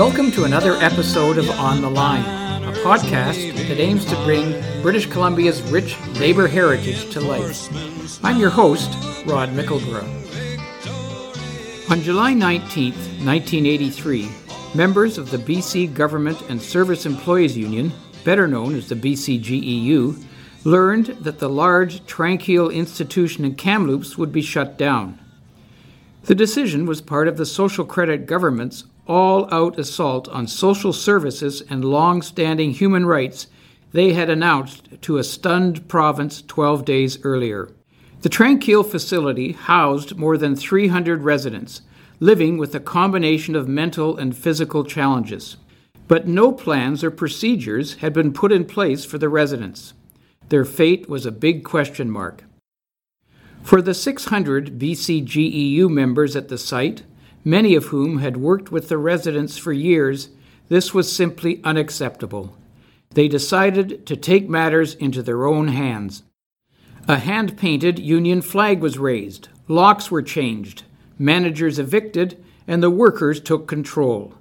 Welcome to another episode of On the Line, a podcast that aims to bring British Columbia's rich labor heritage to life. I'm your host, Rod Mickleburgh. On July 19, 1983, members of the BC Government and Service Employees Union, better known as the BCGEU, learned that the large Tranquille institution in Kamloops would be shut down. The decision was part of the Social Credit government's all out assault on social services and long standing human rights they had announced to a stunned province 12 days earlier. The Tranquille facility housed more than 300 residents, living with a combination of mental and physical challenges. But no plans or procedures had been put in place for the residents. Their fate was a big question mark. For the 600 BCGEU members at the site, many of whom had worked with the residents for years, this was simply unacceptable. They decided to take matters into their own hands. A hand painted Union flag was raised, locks were changed, managers evicted, and the workers took control.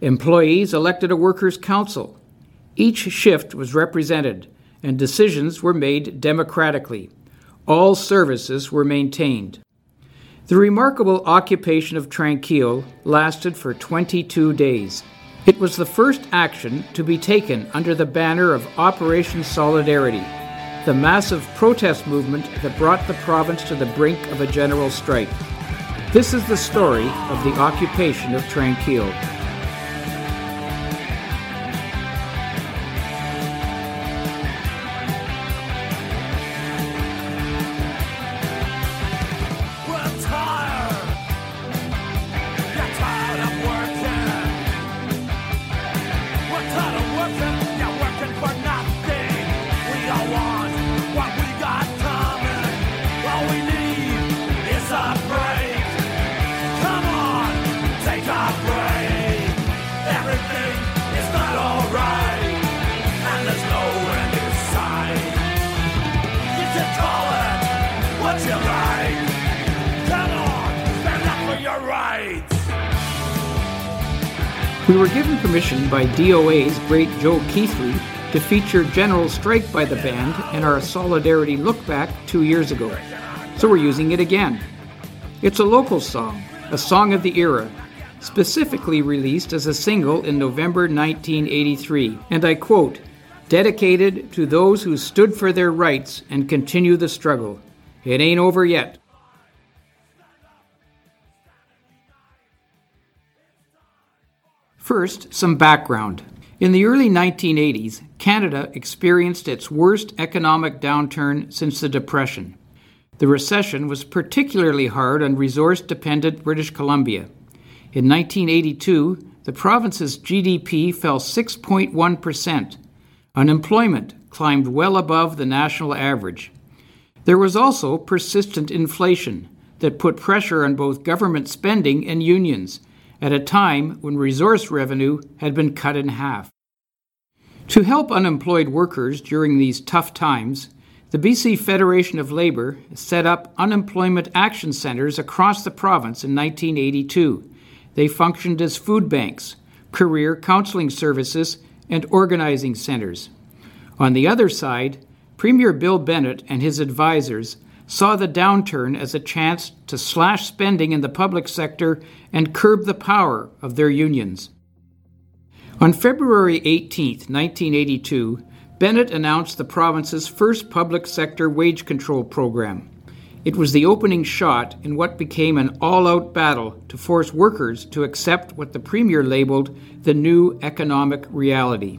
Employees elected a workers' council. Each shift was represented, and decisions were made democratically. All services were maintained. The remarkable occupation of Tranquille lasted for 22 days. It was the first action to be taken under the banner of Operation Solidarity, the massive protest movement that brought the province to the brink of a general strike. This is the story of the occupation of Tranquille. Permission by DOA's great Joe Keithley to feature General Strike by the band in our Solidarity Look Back two years ago. So we're using it again. It's a local song, a song of the era, specifically released as a single in November 1983. And I quote, dedicated to those who stood for their rights and continue the struggle. It ain't over yet. First, some background. In the early 1980s, Canada experienced its worst economic downturn since the Depression. The recession was particularly hard on resource dependent British Columbia. In 1982, the province's GDP fell 6.1%. Unemployment climbed well above the national average. There was also persistent inflation that put pressure on both government spending and unions at a time when resource revenue had been cut in half. To help unemployed workers during these tough times, the BC Federation of Labor set up unemployment action centers across the province in 1982. They functioned as food banks, career counseling services, and organizing centers. On the other side, Premier Bill Bennett and his advisors saw the downturn as a chance to slash spending in the public sector and curb the power of their unions. On February 18, 1982, Bennett announced the province's first public sector wage control program. It was the opening shot in what became an all out battle to force workers to accept what the Premier labeled the new economic reality.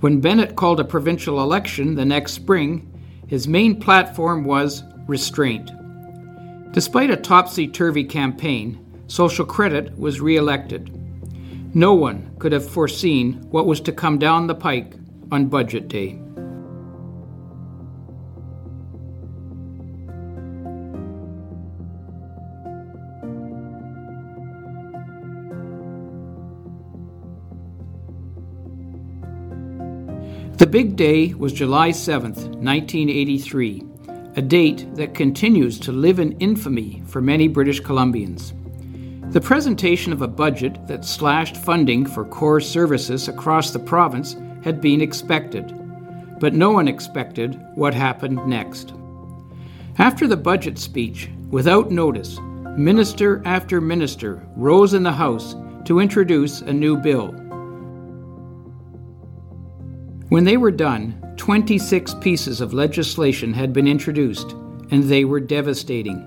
When Bennett called a provincial election the next spring, his main platform was restraint. Despite a topsy turvy campaign, Social Credit was re elected. No one could have foreseen what was to come down the pike on Budget Day. The big day was July 7, 1983 a date that continues to live in infamy for many British Columbians. The presentation of a budget that slashed funding for core services across the province had been expected, but no one expected what happened next. After the budget speech, without notice, minister after minister rose in the House to introduce a new bill. When they were done, 26 pieces of legislation had been introduced, and they were devastating.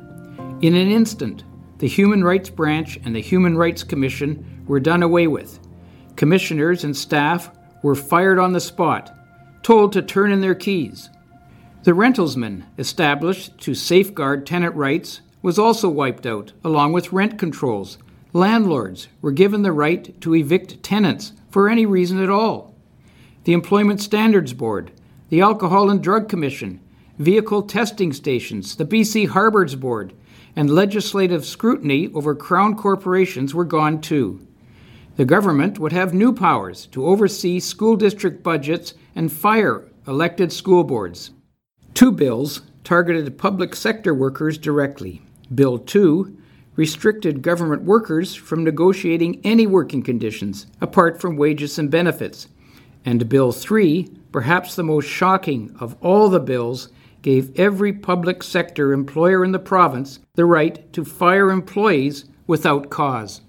In an instant, the Human Rights Branch and the Human Rights Commission were done away with. Commissioners and staff were fired on the spot, told to turn in their keys. The rentalsman, established to safeguard tenant rights, was also wiped out, along with rent controls. Landlords were given the right to evict tenants for any reason at all. The Employment Standards Board, the Alcohol and Drug Commission, vehicle testing stations, the BC Harbours Board, and legislative scrutiny over Crown corporations were gone too. The government would have new powers to oversee school district budgets and fire elected school boards. Two bills targeted public sector workers directly. Bill 2 restricted government workers from negotiating any working conditions apart from wages and benefits. And Bill 3, perhaps the most shocking of all the bills, gave every public sector employer in the province the right to fire employees without cause.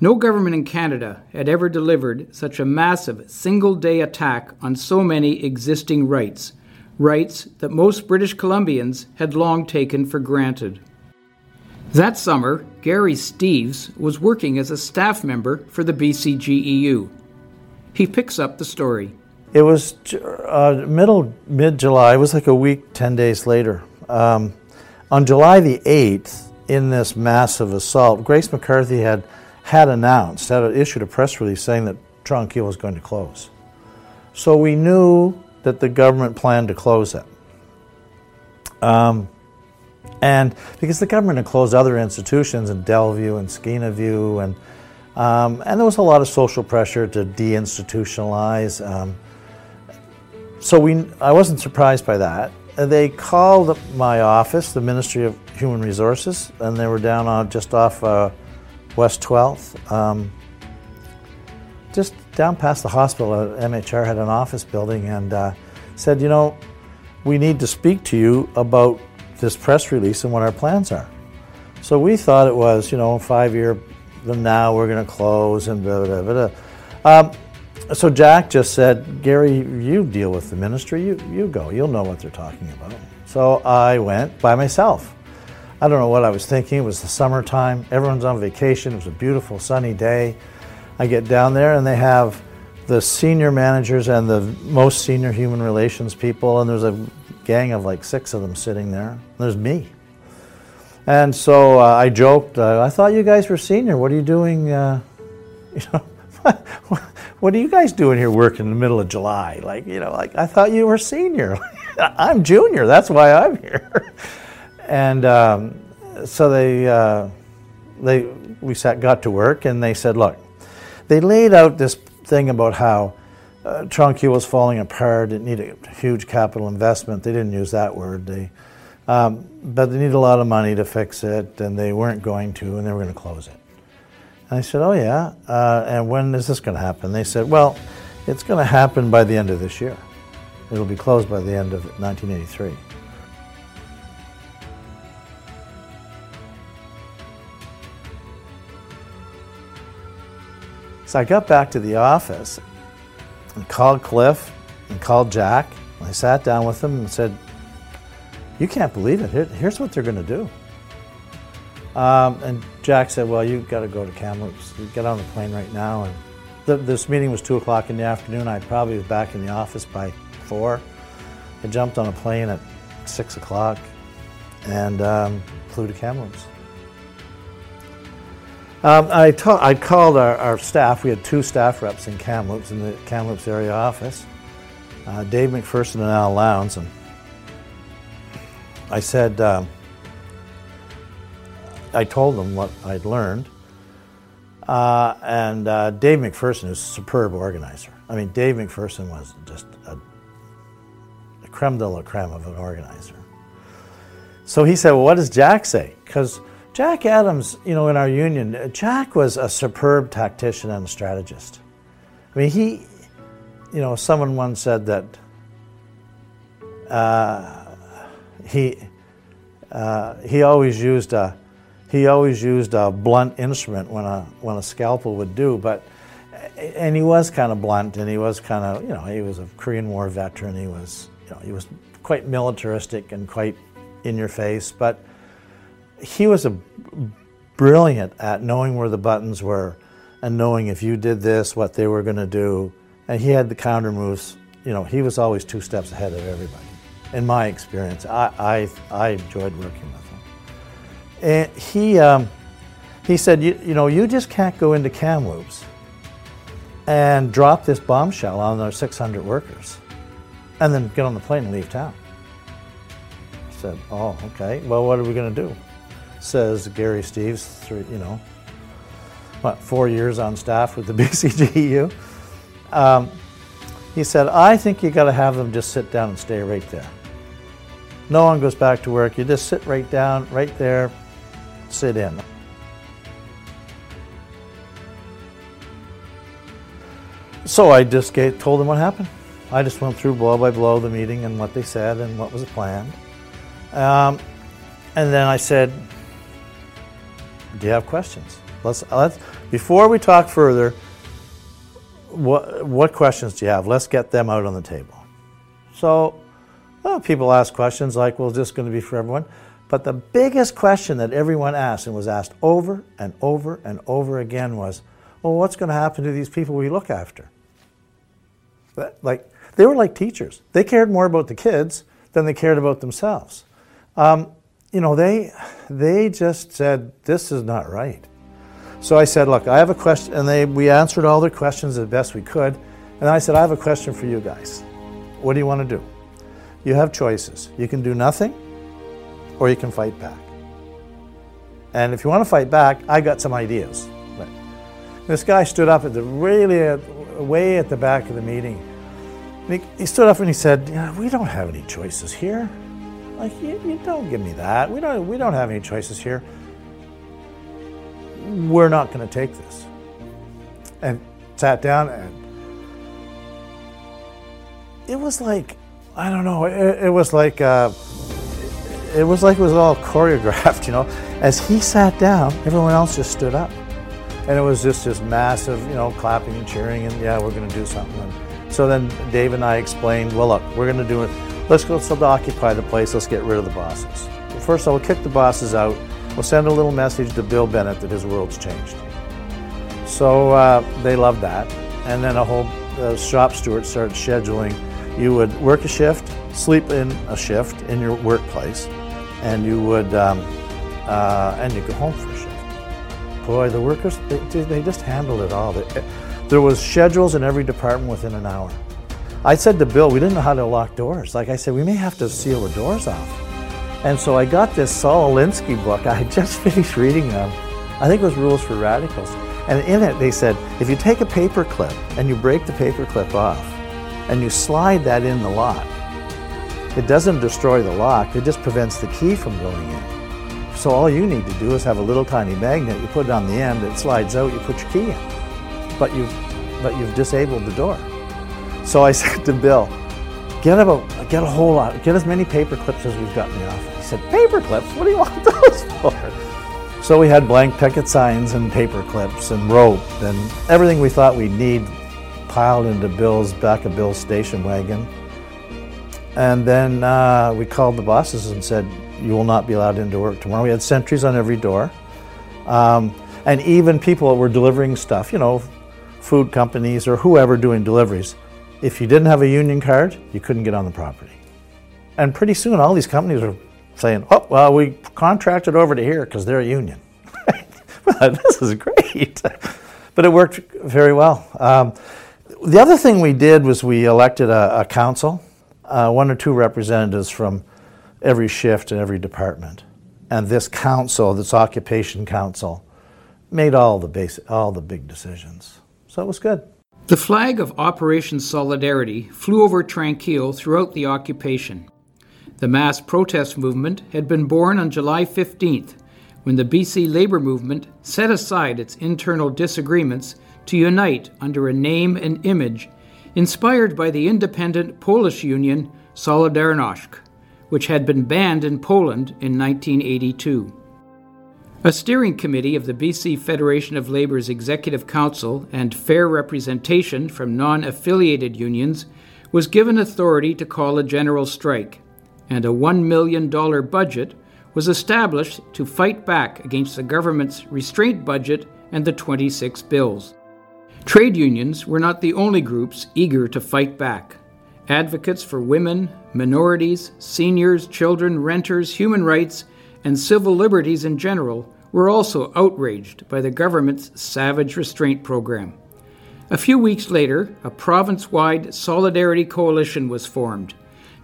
No government in Canada had ever delivered such a massive single day attack on so many existing rights, rights that most British Columbians had long taken for granted. That summer, Gary Steeves was working as a staff member for the BCGEU. He picks up the story. It was uh, middle mid July. It was like a week, ten days later. Um, on July the eighth, in this massive assault, Grace McCarthy had had announced, had issued a press release saying that Tranquille was going to close. So we knew that the government planned to close it. Um, and because the government had closed other institutions in Delview and Skeena View, and um, and there was a lot of social pressure to deinstitutionalize. Um, so we, I wasn't surprised by that. They called my office, the Ministry of Human Resources, and they were down on just off uh, West 12th, um, just down past the hospital. Uh, MHR had an office building, and uh, said, you know, we need to speak to you about this press release and what our plans are. So we thought it was, you know, five year from now we're going to close and blah, blah, blah, blah. Um, so Jack just said, Gary, you deal with the ministry. You, you go. You'll know what they're talking about. So I went by myself. I don't know what I was thinking. It was the summertime. Everyone's on vacation. It was a beautiful sunny day. I get down there and they have the senior managers and the most senior human relations people, and there's a gang of like six of them sitting there. There's me. And so uh, I joked, uh, I thought you guys were senior. What are you doing? Uh, you know, what are you guys doing here working in the middle of July? Like, you know, like I thought you were senior. I'm junior. That's why I'm here. and um, so they, uh, they, we sat, got to work, and they said, look, they laid out this thing about how uh, was falling apart. It needed a huge capital investment. They didn't use that word. They, um, but they need a lot of money to fix it, and they weren't going to, and they were going to close it. And I said, "Oh yeah, uh, and when is this going to happen?" They said, "Well, it's going to happen by the end of this year. It'll be closed by the end of 1983." So I got back to the office and called Cliff and called Jack. I sat down with them and said, You can't believe it. Here, here's what they're going to do. Um, and Jack said, Well, you've got to go to Kamloops. You get on the plane right now. And th- this meeting was 2 o'clock in the afternoon. I probably was back in the office by 4. I jumped on a plane at 6 o'clock and um, flew to Kamloops. Um, I, ta- I called our, our, staff. We had two staff reps in Kamloops, in the Kamloops area office, uh, Dave McPherson and Al Lowndes. And I said, um, I told them what I'd learned. Uh, and uh, Dave McPherson is a superb organizer. I mean, Dave McPherson was just a the creme de la creme of an organizer. So he said, Well, what does Jack say? Because Jack Adams, you know, in our union, uh, Jack was a superb tactician and a strategist. I mean, he, you know, someone once said that uh, he, uh, he always used a, he always used a blunt instrument when a, when a scalpel would do, but, and he was kind of blunt and he was kind of, you know, he was a Korean War veteran. He was, you know, he was quite militaristic and quite in your face, but he was a brilliant at knowing where the buttons were and knowing if you did this, what they were going to do. And he had the counter moves. You know, he was always two steps ahead of everybody. In my experience, I, I, I enjoyed working with him. And he, um, he said, you, you know, you just can't go into Kamloops and drop this bombshell on our 600 workers and then get on the plane and leave town. I said, oh, okay. Well, what are we going to do? Says Gary Steeves, you know, what, four years on staff with the BCGEU. Um, he said, I think you got to have them just sit down and stay right there. No one goes back to work. You just sit right down, right there, sit in. So I just gave, told them what happened. I just went through blow by blow the meeting and what they said and what was planned. Um, and then I said, "Do you have questions? Let's let's before we talk further. What what questions do you have? Let's get them out on the table." So, well, people ask questions like, "Well, is this going to be for everyone?" But the biggest question that everyone asked and was asked over and over and over again was, "Well, what's going to happen to these people we look after?" Like they were like teachers. They cared more about the kids than they cared about themselves. Um, you know, they they just said this is not right. So I said, look, I have a question, and they we answered all their questions as best we could. And I said, I have a question for you guys. What do you want to do? You have choices. You can do nothing, or you can fight back. And if you want to fight back, I got some ideas. But this guy stood up at the really way at the back of the meeting. He, he stood up and he said, yeah, "We don't have any choices here. Like you, you don't give me that. We don't. We don't have any choices here. We're not going to take this." And sat down and it was like I don't know. It, it was like uh, it was like it was all choreographed. You know, as he sat down, everyone else just stood up, and it was just this massive, you know, clapping and cheering, and yeah, we're going to do something. And so then Dave and I explained, well, look, we're going to do it. Let's go still occupy the place. Let's get rid of the bosses. First, I will kick the bosses out. We'll send a little message to Bill Bennett that his world's changed. So uh, they loved that, and then a whole uh, shop steward started scheduling. You would work a shift, sleep in a shift in your workplace, and you would um, uh, and you go home for a shift. Boy, the workers they, they just handled it all. They, there was schedules in every department within an hour. I said to Bill, we didn't know how to lock doors. Like I said, we may have to seal the doors off. And so I got this Saul Alinsky book. I had just finished reading them. I think it was Rules for Radicals. And in it, they said if you take a paper clip and you break the paper clip off and you slide that in the lock, it doesn't destroy the lock, it just prevents the key from going in. So all you need to do is have a little tiny magnet, you put it on the end, it slides out, you put your key in. But you've, but you've disabled the door. So I said to Bill, get about get a whole lot, get as many paper clips as we've got in the office. He said, paper clips? What do you want those for? So we had blank picket signs and paper clips and rope and everything we thought we'd need piled into Bill's back of Bill's station wagon. And then uh, we called the bosses and said, "You will not be allowed into work tomorrow." We had sentries on every door, um, and even people that were delivering stuff, you know, food companies or whoever doing deliveries. If you didn't have a union card, you couldn't get on the property. And pretty soon, all these companies were saying, "Oh, well, we contracted over to here because they're a union." well, this is great, but it worked very well. Um, the other thing we did was we elected a, a council, uh, one or two representatives from every shift and every department, and this council, this occupation council, made all the basic, all the big decisions. So it was good. The flag of Operation Solidarity flew over Tranquille throughout the occupation. The mass protest movement had been born on July 15th when the BC labor movement set aside its internal disagreements to unite under a name and image inspired by the independent Polish union Solidarność, which had been banned in Poland in 1982. A steering committee of the BC Federation of Labor's Executive Council and fair representation from non affiliated unions was given authority to call a general strike, and a $1 million budget was established to fight back against the government's restraint budget and the 26 bills. Trade unions were not the only groups eager to fight back. Advocates for women, minorities, seniors, children, renters, human rights, and civil liberties in general were also outraged by the government's savage restraint program. A few weeks later, a province wide solidarity coalition was formed,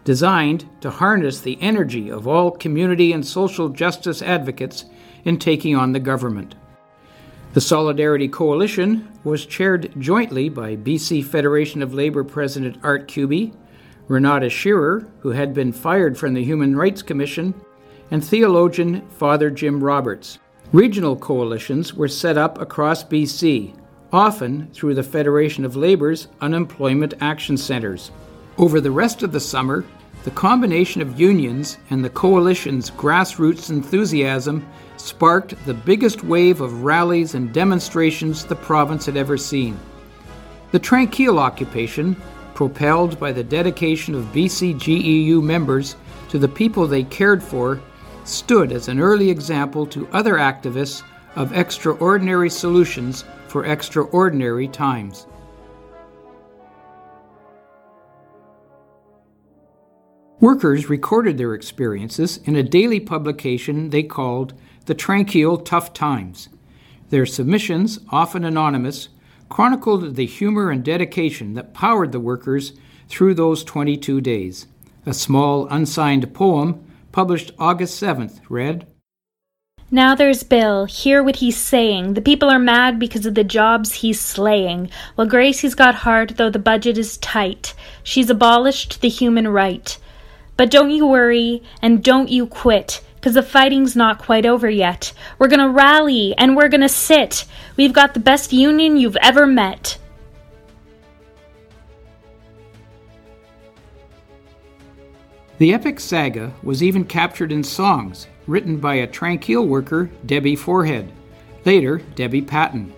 designed to harness the energy of all community and social justice advocates in taking on the government. The Solidarity Coalition was chaired jointly by BC Federation of Labour President Art Kube, Renate Shearer, who had been fired from the Human Rights Commission, and theologian Father Jim Roberts. Regional coalitions were set up across BC, often through the Federation of Labour's Unemployment Action Centres. Over the rest of the summer, the combination of unions and the coalition's grassroots enthusiasm sparked the biggest wave of rallies and demonstrations the province had ever seen. The Tranquille occupation, propelled by the dedication of BCGEU members to the people they cared for, stood as an early example to other activists of extraordinary solutions for extraordinary times. Workers recorded their experiences in a daily publication they called The Tranquille Tough Times. Their submissions, often anonymous, chronicled the humor and dedication that powered the workers through those 22 days. A small, unsigned poem published August 7th read Now there's Bill. Hear what he's saying. The people are mad because of the jobs he's slaying. Well, Gracie's got heart, though the budget is tight. She's abolished the human right. But don't you worry and don't you quit, 'cause the fighting's not quite over yet. We're gonna rally and we're gonna sit. We've got the best union you've ever met. The epic saga was even captured in songs written by a Tranquille worker, Debbie Forehead, later Debbie Patton.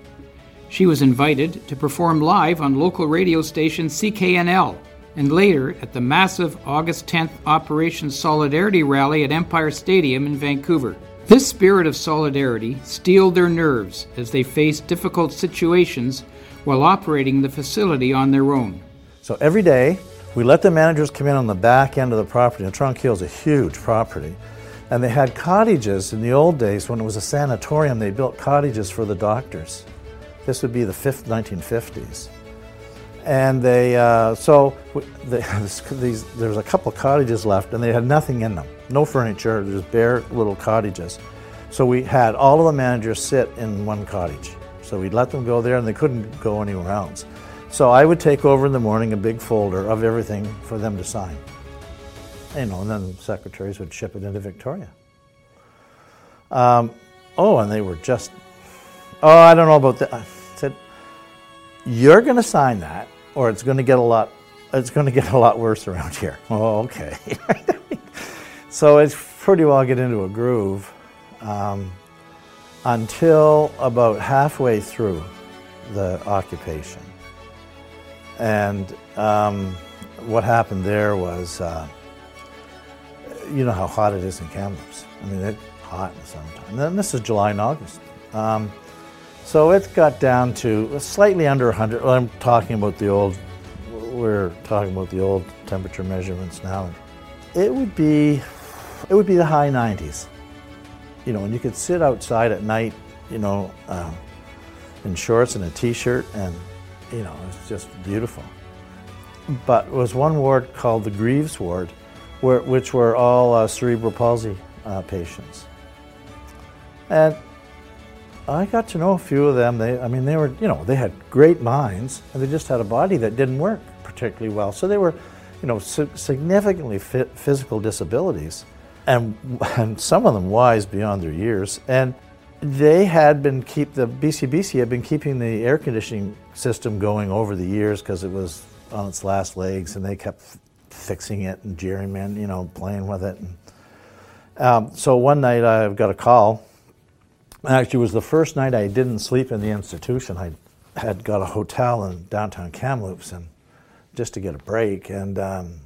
She was invited to perform live on local radio station CKNL and later at the massive August 10th Operation Solidarity rally at Empire Stadium in Vancouver. This spirit of solidarity steeled their nerves as they faced difficult situations while operating the facility on their own. So every day, we let the managers come in on the back end of the property. And Hill is a huge property. And they had cottages in the old days when it was a sanatorium, they built cottages for the doctors. This would be the fifth, 1950s. And they, uh, so these, there was a couple of cottages left and they had nothing in them. No furniture, just bare little cottages. So we had all of the managers sit in one cottage. So we'd let them go there and they couldn't go anywhere else. So I would take over in the morning a big folder of everything for them to sign. You know, and then the secretaries would ship it into Victoria. Um, oh, and they were just, oh, I don't know about that. I said, you're going to sign that, or it's going to get a lot, it's going to get a lot worse around here. Oh, okay. so it's pretty well get into a groove um, until about halfway through the occupation. And um, what happened there was, uh, you know how hot it is in Kamloops. I mean, it's hot in the summertime. And this is July and August. Um, so it got down to slightly under 100. Well, I'm talking about the old, we're talking about the old temperature measurements now. It would be, it would be the high 90s. You know, and you could sit outside at night, you know, uh, in shorts and a t-shirt and you know, it's just beautiful. But was one ward called the Greaves ward, where, which were all uh, cerebral palsy uh, patients. And I got to know a few of them. They, I mean, they were, you know, they had great minds, and they just had a body that didn't work particularly well. So they were, you know, si- significantly fi- physical disabilities, and and some of them wise beyond their years. And they had been keep the BCBC had been keeping the air conditioning system going over the years because it was on its last legs, and they kept f- fixing it and gerrymandering, you know, playing with it. And, um, so one night I got a call. Actually, it was the first night I didn't sleep in the institution. I had got a hotel in downtown Kamloops, and just to get a break. And um,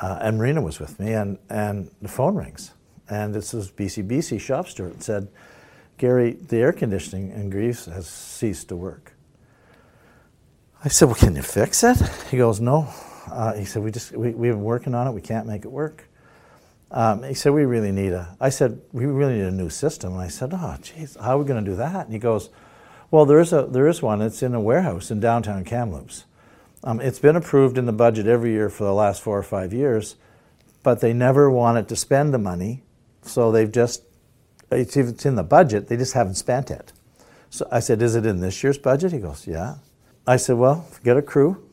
uh, and Marina was with me, and and the phone rings, and this is BCBC shop steward and said, Gary, the air conditioning in Greaves has ceased to work. I said, well, can you fix it? He goes, no. Uh, he said, we just we, we've been working on it. We can't make it work. Um, he said, we really need a. I said, we really need a new system. And I said, oh, geez, how are we going to do that? And he goes, well, there is a there is one. It's in a warehouse in downtown Kamloops. Um, it's been approved in the budget every year for the last four or five years, but they never wanted to spend the money, so they've just it's, it's in the budget. They just haven't spent it. So I said, is it in this year's budget? He goes, yeah. I said, well, get a crew,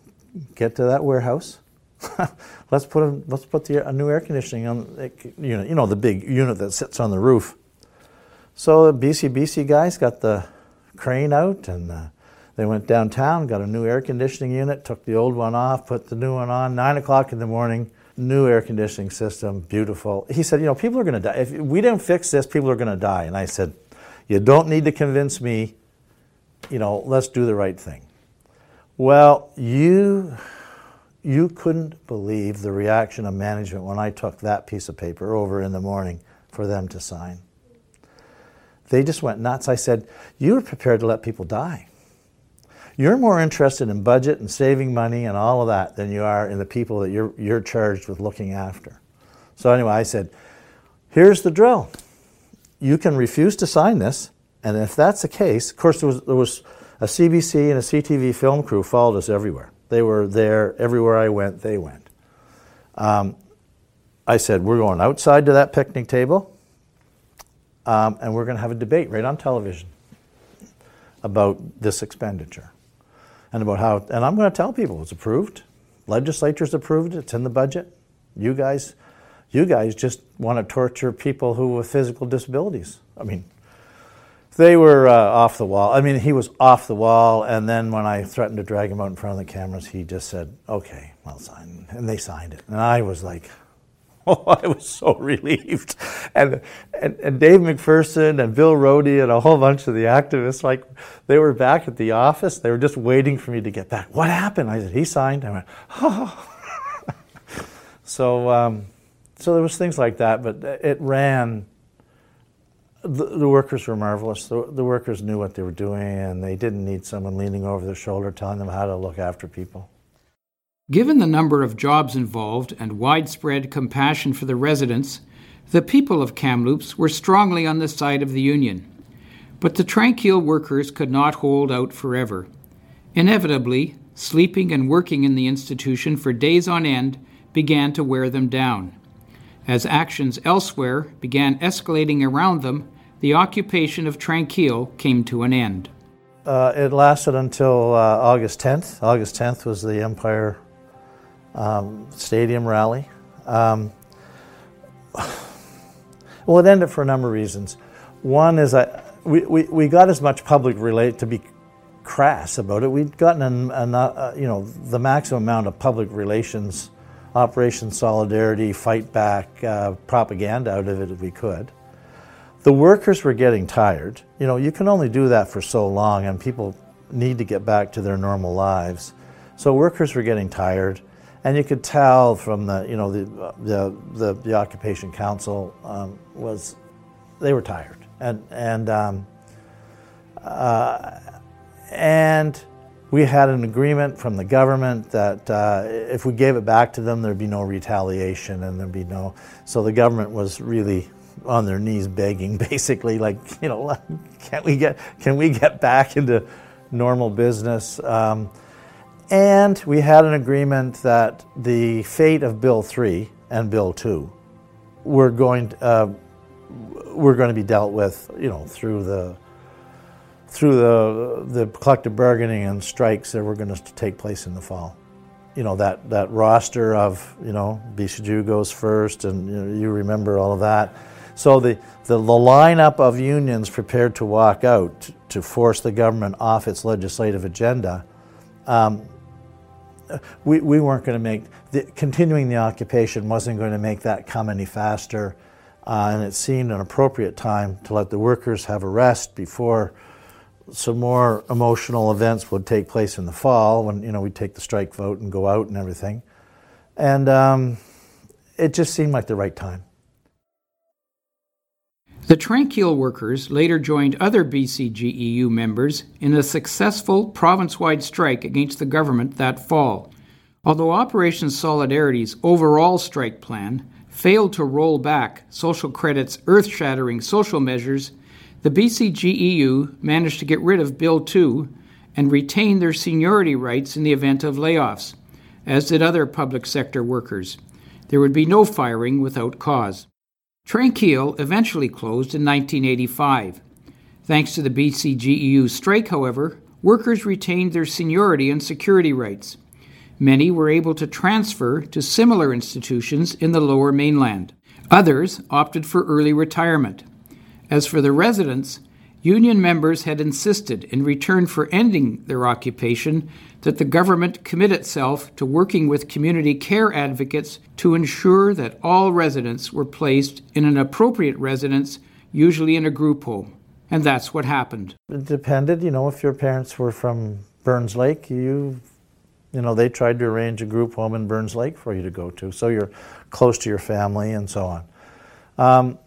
get to that warehouse. let's put a, let's put the, a new air conditioning on unit. You know the big unit that sits on the roof. So the BCBC guys got the crane out and uh, they went downtown, got a new air conditioning unit, took the old one off, put the new one on. Nine o'clock in the morning, new air conditioning system, beautiful. He said, you know, people are going to die. If we don't fix this, people are going to die. And I said, you don't need to convince me. You know, let's do the right thing. Well, you you couldn't believe the reaction of management when I took that piece of paper over in the morning for them to sign. They just went nuts. I said, You are prepared to let people die. You're more interested in budget and saving money and all of that than you are in the people that you're, you're charged with looking after. So, anyway, I said, Here's the drill. You can refuse to sign this, and if that's the case, of course, there was, there was a CBC and a CTV film crew followed us everywhere. They were there everywhere I went, they went. Um, I said, We're going outside to that picnic table, um, and we're going to have a debate right on television about this expenditure and about how, and I'm going to tell people it's approved. Legislature's approved it's in the budget. You guys, you guys just want to torture people who with physical disabilities. I mean, they were uh, off the wall. I mean, he was off the wall, and then when I threatened to drag him out in front of the cameras, he just said, "Okay, I'll sign," and they signed it. And I was like, "Oh, I was so relieved." And and, and Dave McPherson and Bill Rohde and a whole bunch of the activists, like, they were back at the office. They were just waiting for me to get back. What happened? I said, "He signed." I went, "Oh." so, um, so there was things like that, but it ran the, the workers were marvelous. The, the workers knew what they were doing, and they didn't need someone leaning over their shoulder telling them how to look after people. Given the number of jobs involved and widespread compassion for the residents, the people of Kamloops were strongly on the side of the union. But the Tranquille workers could not hold out forever. Inevitably, sleeping and working in the institution for days on end began to wear them down. As actions elsewhere began escalating around them, the occupation of Tranquille came to an end. Uh, it lasted until uh, August 10th. August 10th was the Empire um, Stadium rally. Um, well, it ended for a number of reasons. One is I, we, we, we got as much public relate to be crass about it. We'd gotten an, an, uh, you know the maximum amount of public relations, Operation Solidarity, fight back, uh, propaganda out of it if we could. The workers were getting tired. You know, you can only do that for so long, and people need to get back to their normal lives. So workers were getting tired, and you could tell from the you know the the the, the occupation council um, was they were tired, and and um, uh, and we had an agreement from the government that uh, if we gave it back to them, there'd be no retaliation, and there'd be no. So the government was really on their knees begging, basically, like you know, can we get can we get back into normal business? Um, and we had an agreement that the fate of Bill 3 and Bill 2 were going uh, were going to be dealt with, you know, through the through the the collective bargaining and strikes that were going to take place in the fall. You know that that roster of you know BCG goes first, and you, know, you remember all of that. So the, the, the lineup of unions prepared to walk out to, force the government off its legislative agenda, um, we, we weren't going to make the, continuing the occupation wasn't going to make that come any faster, uh, and it seemed an appropriate time to let the workers have a rest before some more emotional events would take place in the fall when you know we'd take the strike vote and go out and everything, and um, it just seemed like the right time. The Tranquille workers later joined other BCGEU members in a successful province wide strike against the government that fall. Although Operation Solidarity's overall strike plan failed to roll back Social Credit's earth shattering social measures, the BCGEU managed to get rid of Bill 2 and retain their seniority rights in the event of layoffs, as did other public sector workers. There would be no firing without cause. Tranquille eventually closed in 1985. Thanks to the BCGEU strike, however, workers retained their seniority and security rights. Many were able to transfer to similar institutions in the lower mainland. Others opted for early retirement. As for the residents, union members had insisted, in return for ending their occupation, that the government commit itself to working with community care advocates to ensure that all residents were placed in an appropriate residence, usually in a group home. And that's what happened. It depended, you know, if your parents were from Burns Lake, you you know, they tried to arrange a group home in Burns Lake for you to go to, so you're close to your family and so on. Um,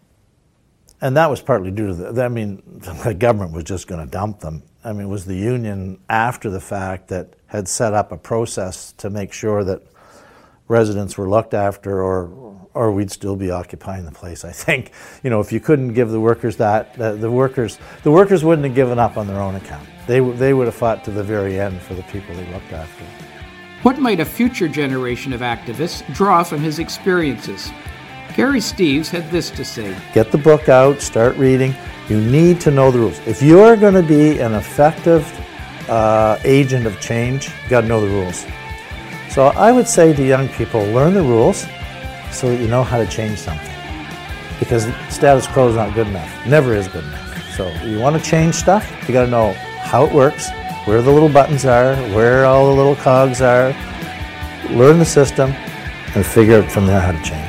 and that was partly due to the, I mean, the government was just going to dump them. I mean, it was the union after the fact that had set up a process to make sure that residents were looked after or or we'd still be occupying the place. I think, you know, if you couldn't give the workers that, the, the workers, the workers wouldn't have given up on their own account. They, they would have fought to the very end for the people they looked after. What might a future generation of activists draw from his experiences? Gary Steeves had this to say Get the book out, start reading. You need to know the rules. If you're going to be an effective uh, agent of change, you got to know the rules. So I would say to young people, learn the rules so that you know how to change something. Because status quo is not good enough, never is good enough. So you want to change stuff, you got to know how it works, where the little buttons are, where all the little cogs are, learn the system, and figure out from there how to change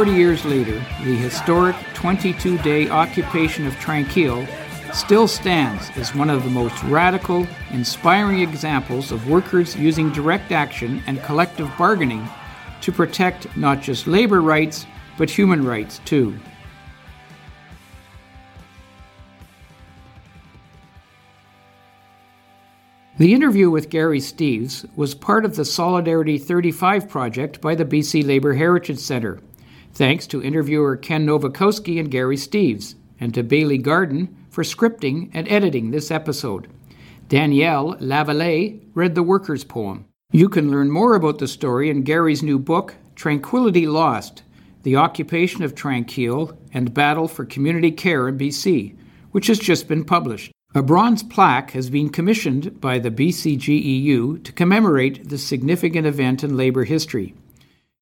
40 years later, the historic 22 day occupation of Tranquille still stands as one of the most radical, inspiring examples of workers using direct action and collective bargaining to protect not just labor rights, but human rights too. The interview with Gary Steeves was part of the Solidarity 35 project by the BC Labour Heritage Centre, thanks to interviewer Ken Novakowski and Gary Steeves, and to Bailey Garden for scripting and editing this episode. Danielle Lavallee read the workers' poem. You can learn more about the story in Gary's new book, Tranquility Lost The Occupation of Tranquille and Battle for Community Care in BC, which has just been published. A bronze plaque has been commissioned by the BCGEU to commemorate this significant event in labour history.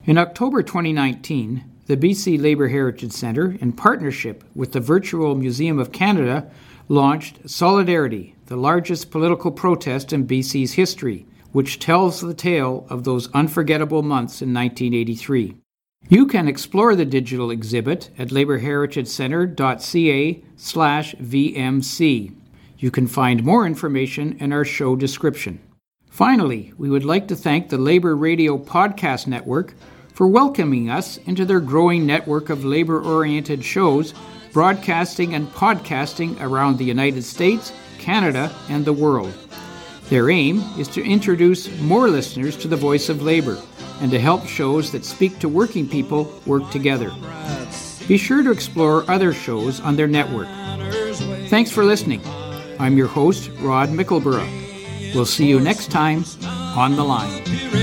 In October 2019, the BC Labour Heritage Centre, in partnership with the Virtual Museum of Canada, launched Solidarity, the largest political protest in BC's history, which tells the tale of those unforgettable months in 1983. You can explore the digital exhibit at labourheritagecentre.ca slash VMC. You can find more information in our show description. Finally, we would like to thank the Labor Radio Podcast Network for welcoming us into their growing network of labor oriented shows broadcasting and podcasting around the United States, Canada, and the world. Their aim is to introduce more listeners to the voice of labor and to help shows that speak to working people work together. Be sure to explore other shows on their network. Thanks for listening. I'm your host, Rod Mickleburgh. We'll see you next time on the line.